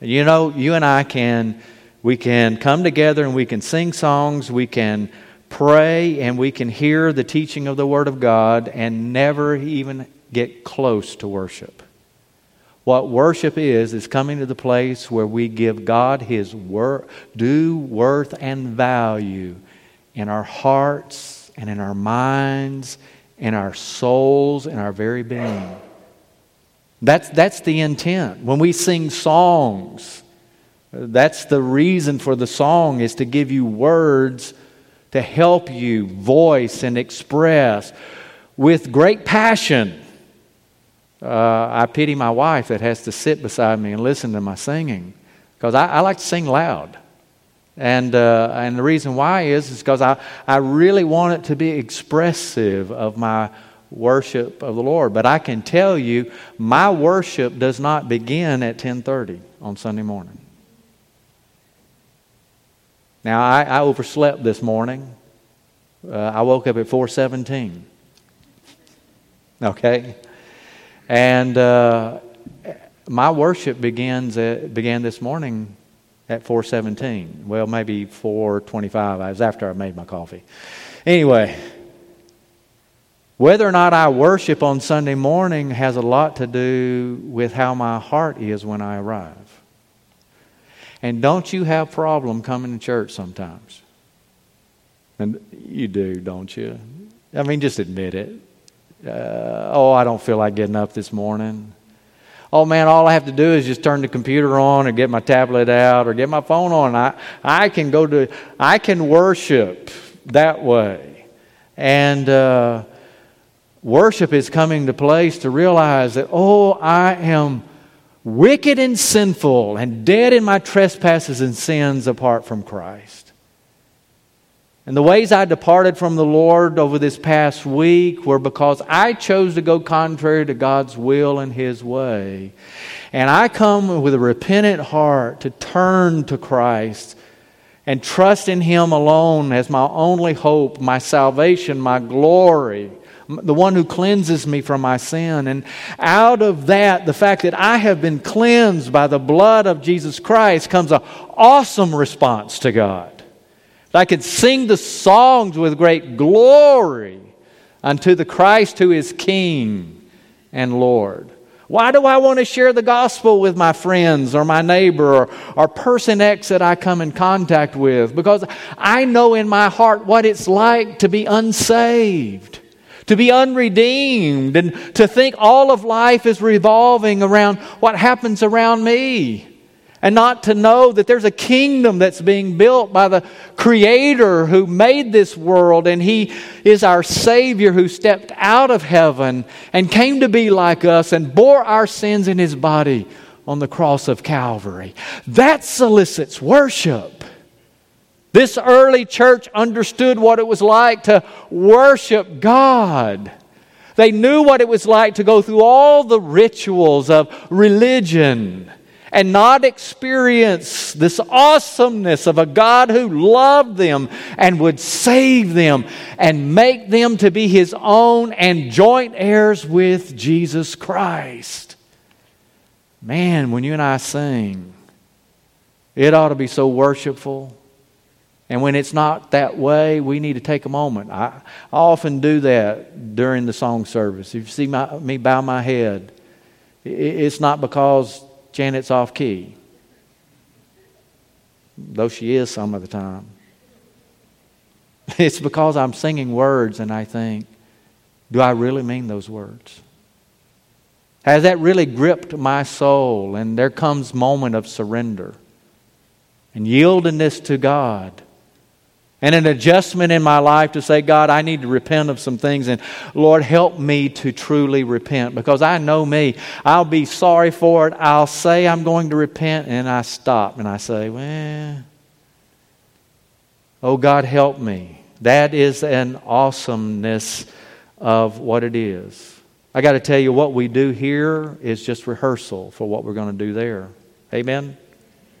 You know, you and I can we can come together and we can sing songs, we can pray and we can hear the teaching of the word of God and never even get close to worship. What worship is, is coming to the place where we give God His wor- due worth and value in our hearts and in our minds, in our souls, in our very being. That's, that's the intent. When we sing songs, that's the reason for the song is to give you words to help you voice and express with great passion. Uh, I pity my wife that has to sit beside me and listen to my singing because I, I like to sing loud. And, uh, and the reason why is because I, I really want it to be expressive of my worship of the Lord. But I can tell you, my worship does not begin at 10:30 on Sunday morning. Now I, I overslept this morning. Uh, I woke up at 4:17. Okay, and uh, my worship begins at, began this morning at 417. Well, maybe 425. I was after I made my coffee. Anyway, whether or not I worship on Sunday morning has a lot to do with how my heart is when I arrive. And don't you have problem coming to church sometimes? And you do, don't you? I mean, just admit it. Uh, oh, I don't feel like getting up this morning. Oh man, all I have to do is just turn the computer on or get my tablet out or get my phone on. I, I can go to, I can worship that way. And uh, worship is coming to place to realize that, oh, I am wicked and sinful and dead in my trespasses and sins apart from Christ. And the ways I departed from the Lord over this past week were because I chose to go contrary to God's will and His way. And I come with a repentant heart to turn to Christ and trust in Him alone as my only hope, my salvation, my glory, the one who cleanses me from my sin. And out of that, the fact that I have been cleansed by the blood of Jesus Christ comes an awesome response to God. I could sing the songs with great glory unto the Christ who is King and Lord. Why do I want to share the gospel with my friends or my neighbor or, or person X that I come in contact with? Because I know in my heart what it's like to be unsaved, to be unredeemed, and to think all of life is revolving around what happens around me and not to know that there's a kingdom that's being built by the Creator who made this world, and He is our Savior who stepped out of heaven and came to be like us and bore our sins in His body on the cross of Calvary. That solicits worship. This early church understood what it was like to worship God. They knew what it was like to go through all the rituals of religion and not experience this awesomeness of a God who loved them and would save them and make them to be his own and joint heirs with Jesus Christ. Man, when you and I sing, it ought to be so worshipful. And when it's not that way, we need to take a moment. I, I often do that during the song service. If you see my, me bow my head, it's not because Janet's off key, though she is some of the time. It's because I'm singing words and I think, do I really mean those words? Has that really gripped my soul? And there comes moment of surrender and yieldedness to God and an adjustment in my life to say, God, I need to repent of some things, and Lord, help me to truly repent because I know me. I'll be sorry for it. I'll say I'm going to repent, and I stop and I say, Well, oh God, help me. That is an awesomeness of what it is. I got to tell you, what we do here is just rehearsal for what we're going to do there. Amen?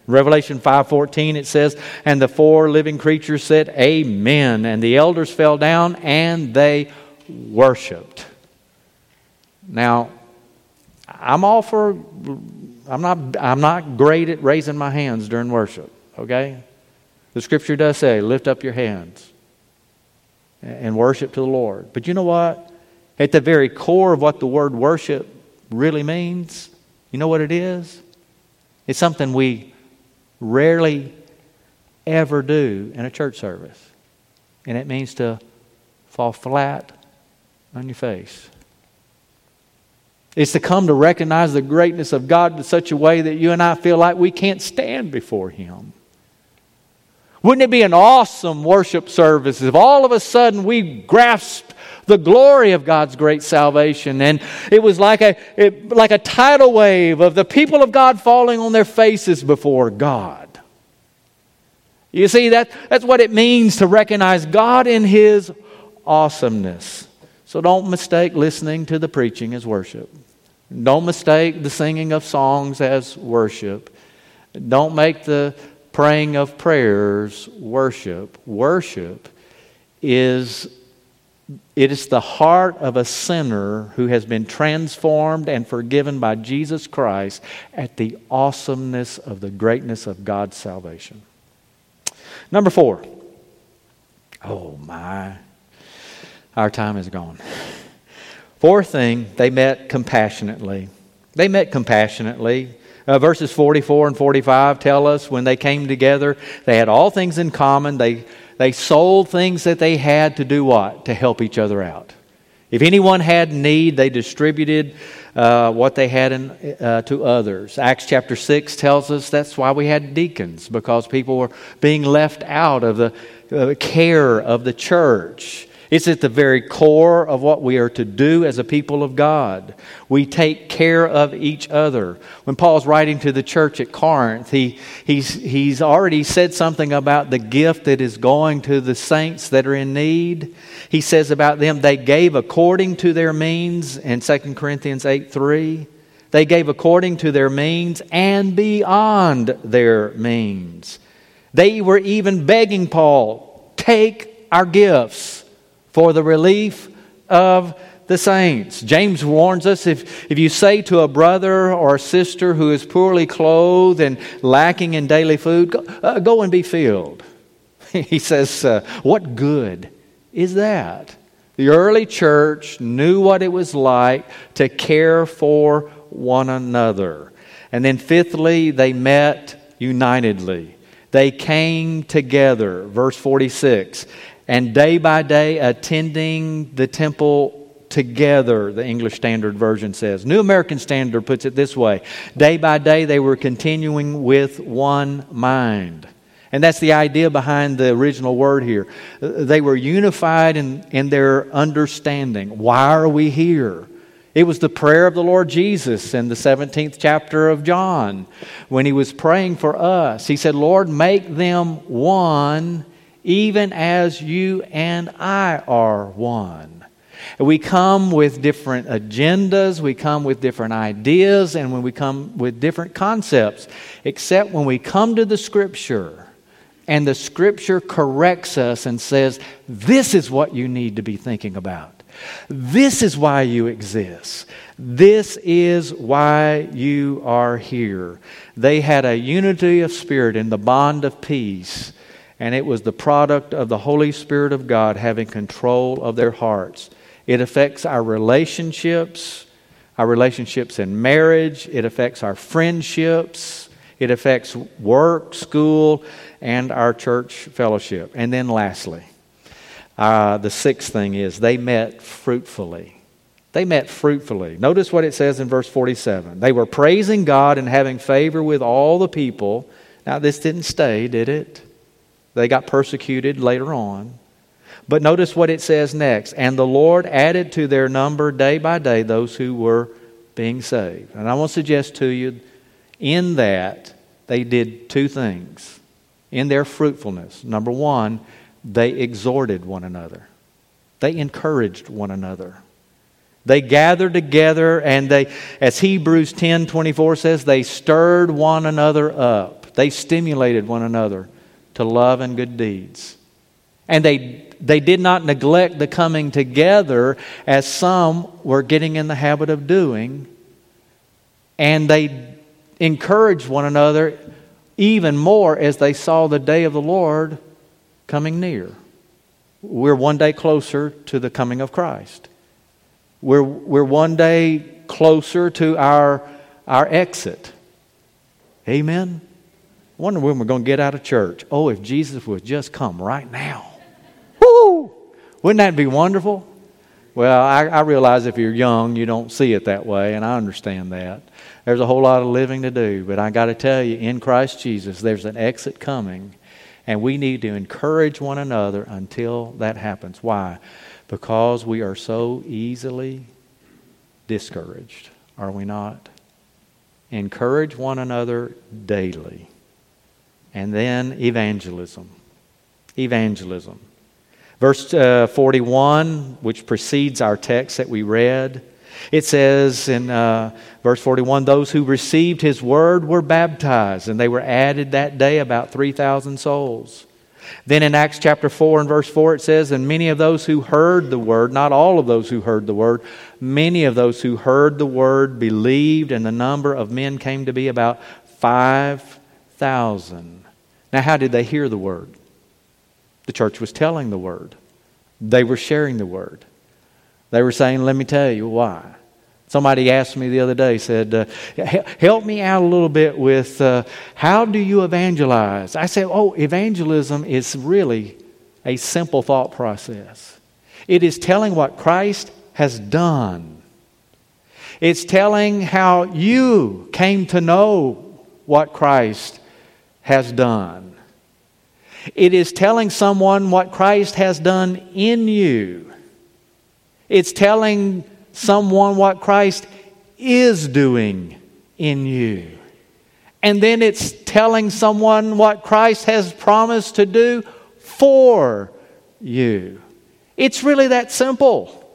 Revelation 5:14 it says, "And the four living creatures said, Amen. And the elders fell down and they worshiped." Now, I'm all for I'm not I'm not great at raising my hands during worship, okay? The scripture does say, "Lift up your hands and worship to the Lord." But you know what? At the very core of what the word worship really means, you know what it is? It's something we rarely ever do in a church service. And it means to fall flat on your face. It's to come to recognize the greatness of God in such a way that you and I feel like we can't stand before Him. Wouldn't it be an awesome worship service if all of a sudden we grasped the glory of God's great salvation. And it was like a, it, like a tidal wave of the people of God falling on their faces before God. You see, that, that's what it means to recognize God in His awesomeness. So don't mistake listening to the preaching as worship. Don't mistake the singing of songs as worship. Don't make the praying of prayers worship. Worship is it is the heart of a sinner who has been transformed and forgiven by Jesus Christ at the awesomeness of the greatness of God's salvation. Number four. Oh, my. Our time is gone. Fourth thing, they met compassionately. They met compassionately. Uh, verses 44 and 45 tell us when they came together, they had all things in common. They they sold things that they had to do what? To help each other out. If anyone had need, they distributed uh, what they had in, uh, to others. Acts chapter 6 tells us that's why we had deacons, because people were being left out of the uh, care of the church. It's at the very core of what we are to do as a people of God. We take care of each other. When Paul's writing to the church at Corinth, he, he's, he's already said something about the gift that is going to the saints that are in need. He says about them, they gave according to their means in 2 Corinthians 8 3. They gave according to their means and beyond their means. They were even begging Paul, take our gifts for the relief of the saints. James warns us if, if you say to a brother or a sister who is poorly clothed and lacking in daily food, go, uh, go and be filled. he says, uh, What good is that? The early church knew what it was like to care for one another. And then, fifthly, they met unitedly. They came together. Verse 46 and day by day attending the temple together, the English Standard Version says. New American Standard puts it this way day by day they were continuing with one mind. And that's the idea behind the original word here. They were unified in, in their understanding. Why are we here? It was the prayer of the Lord Jesus in the 17th chapter of John when he was praying for us. He said, Lord, make them one even as you and I are one. We come with different agendas, we come with different ideas, and when we come with different concepts, except when we come to the Scripture and the Scripture corrects us and says, This is what you need to be thinking about. This is why you exist. This is why you are here. They had a unity of spirit in the bond of peace and it was the product of the Holy Spirit of God having control of their hearts. It affects our relationships, our relationships in marriage, it affects our friendships, it affects work, school, and our church fellowship. And then lastly, uh, the sixth thing is they met fruitfully. They met fruitfully. Notice what it says in verse 47. They were praising God and having favor with all the people. Now, this didn't stay, did it? They got persecuted later on. But notice what it says next. And the Lord added to their number day by day those who were being saved. And I want to suggest to you, in that, they did two things. In their fruitfulness, number one, they exhorted one another, they encouraged one another. They gathered together and they, as Hebrews 10 24 says, they stirred one another up. They stimulated one another to love and good deeds. And they, they did not neglect the coming together as some were getting in the habit of doing. And they encouraged one another even more as they saw the day of the Lord coming near. We're one day closer to the coming of Christ. We're, we're one day closer to our, our exit. Amen? Wonder when we're going to get out of church. Oh, if Jesus would just come right now. Woo! Wouldn't that be wonderful? Well, I, I, realize if you're young, you don't see it that way, and I understand that. There's a whole lot of living to do, but I got to tell you, in Christ Jesus, there's an exit coming, and we need to encourage one another until that happens. Why? Because we are so easily discouraged, are we not? Encourage one another daily. And then evangelism. Evangelism. Verse uh, 41, which precedes our text that we read, it says in uh, verse 41 those who received his word were baptized, and they were added that day about 3,000 souls. Then in Acts chapter 4 and verse 4, it says, And many of those who heard the word, not all of those who heard the word, many of those who heard the word believed, and the number of men came to be about 5,000. Now, how did they hear the word? The church was telling the word, they were sharing the word. They were saying, Let me tell you why. Somebody asked me the other day, said, uh, Help me out a little bit with uh, how do you evangelize? I said, Oh, evangelism is really a simple thought process. It is telling what Christ has done. It's telling how you came to know what Christ has done. It is telling someone what Christ has done in you. It's telling someone what Christ is doing in you. And then it's telling someone what Christ has promised to do for you. It's really that simple.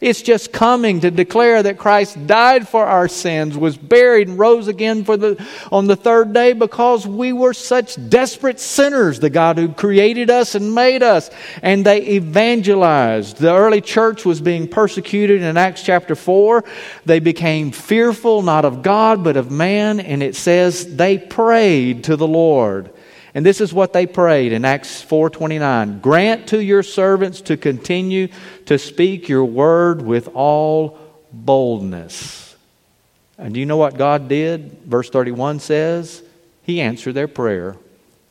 It's just coming to declare that Christ died for our sins, was buried, and rose again for the, on the third day because we were such desperate sinners, the God who created us and made us. And they evangelized. The early church was being persecuted in Acts chapter 4. They became fearful, not of God, but of man. And it says they prayed to the Lord. And this is what they prayed in Acts 4:29. Grant to your servants to continue to speak your word with all boldness. And do you know what God did? Verse 31 says, He answered their prayer.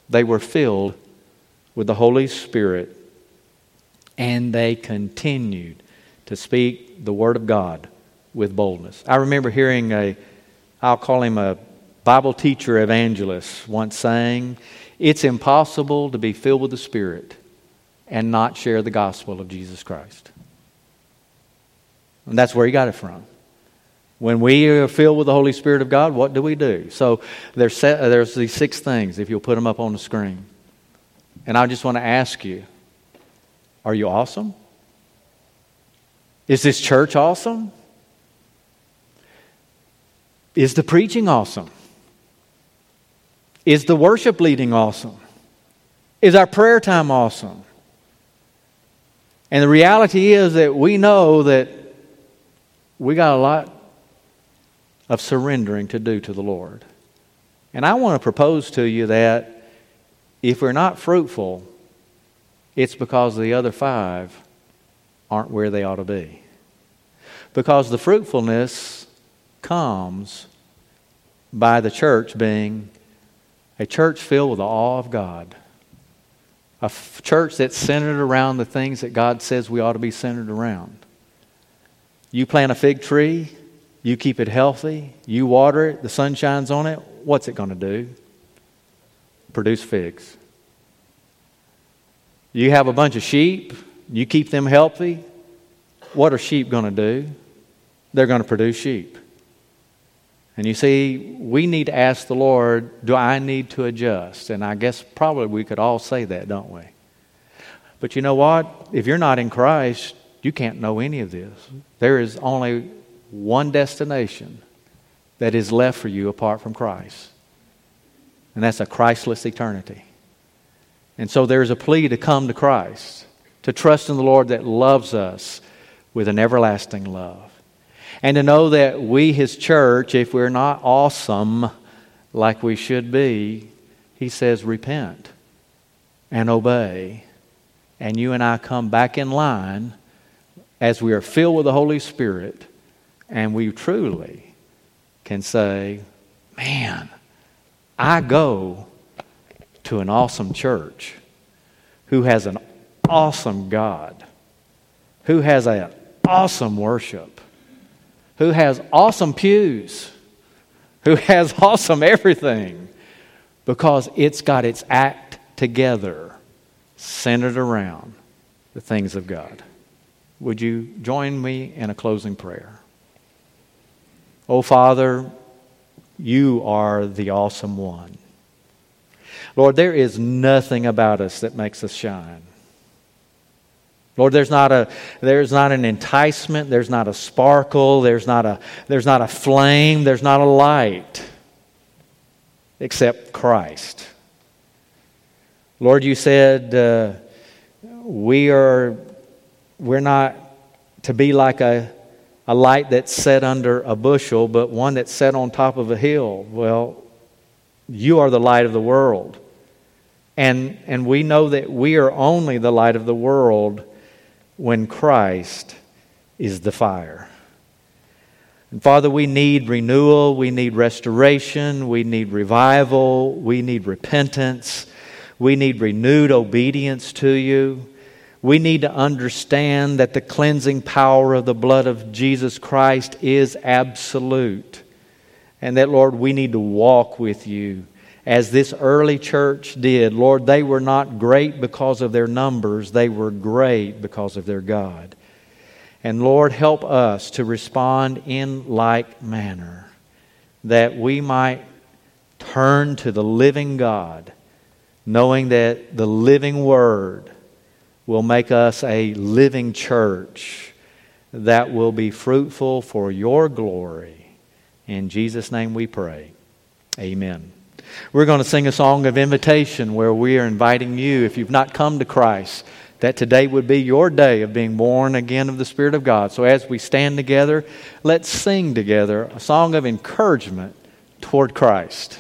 They were filled with the Holy Spirit, and they continued to speak the word of God with boldness. I remember hearing a, I'll call him a Bible teacher evangelist once saying, it's impossible to be filled with the Spirit and not share the gospel of Jesus Christ. And that's where he got it from. When we are filled with the Holy Spirit of God, what do we do? So there's, set, uh, there's these six things, if you'll put them up on the screen. And I just want to ask you are you awesome? Is this church awesome? Is the preaching awesome? Is the worship leading awesome? Is our prayer time awesome? And the reality is that we know that we got a lot of surrendering to do to the Lord. And I want to propose to you that if we're not fruitful, it's because the other five aren't where they ought to be. Because the fruitfulness comes by the church being a church filled with the awe of God. A f- church that's centered around the things that God says we ought to be centered around. You plant a fig tree, you keep it healthy, you water it, the sun shines on it, what's it going to do? Produce figs. You have a bunch of sheep, you keep them healthy, what are sheep going to do? They're going to produce sheep. And you see, we need to ask the Lord, do I need to adjust? And I guess probably we could all say that, don't we? But you know what? If you're not in Christ, you can't know any of this. There is only one destination that is left for you apart from Christ, and that's a Christless eternity. And so there's a plea to come to Christ, to trust in the Lord that loves us with an everlasting love. And to know that we, His church, if we're not awesome like we should be, He says, repent and obey. And you and I come back in line as we are filled with the Holy Spirit and we truly can say, man, I go to an awesome church who has an awesome God, who has an awesome worship who has awesome pews, who has awesome everything, because it's got its act together, centered around the things of God. Would you join me in a closing prayer? Oh, Father, you are the awesome one. Lord, there is nothing about us that makes us shine. Lord, there's not, a, there's not an enticement, there's not a sparkle, there's not a, there's not a flame, there's not a light except Christ. Lord, you said uh, we are, we're not to be like a, a light that's set under a bushel, but one that's set on top of a hill. Well, you are the light of the world. And, and we know that we are only the light of the world when Christ is the fire. And Father, we need renewal, we need restoration, we need revival, we need repentance, We need renewed obedience to you. We need to understand that the cleansing power of the blood of Jesus Christ is absolute. And that, Lord, we need to walk with you as this early church did. Lord, they were not great because of their numbers, they were great because of their God. And Lord, help us to respond in like manner that we might turn to the living God, knowing that the living Word will make us a living church that will be fruitful for your glory. In Jesus' name we pray. Amen. We're going to sing a song of invitation where we are inviting you, if you've not come to Christ, that today would be your day of being born again of the Spirit of God. So as we stand together, let's sing together a song of encouragement toward Christ.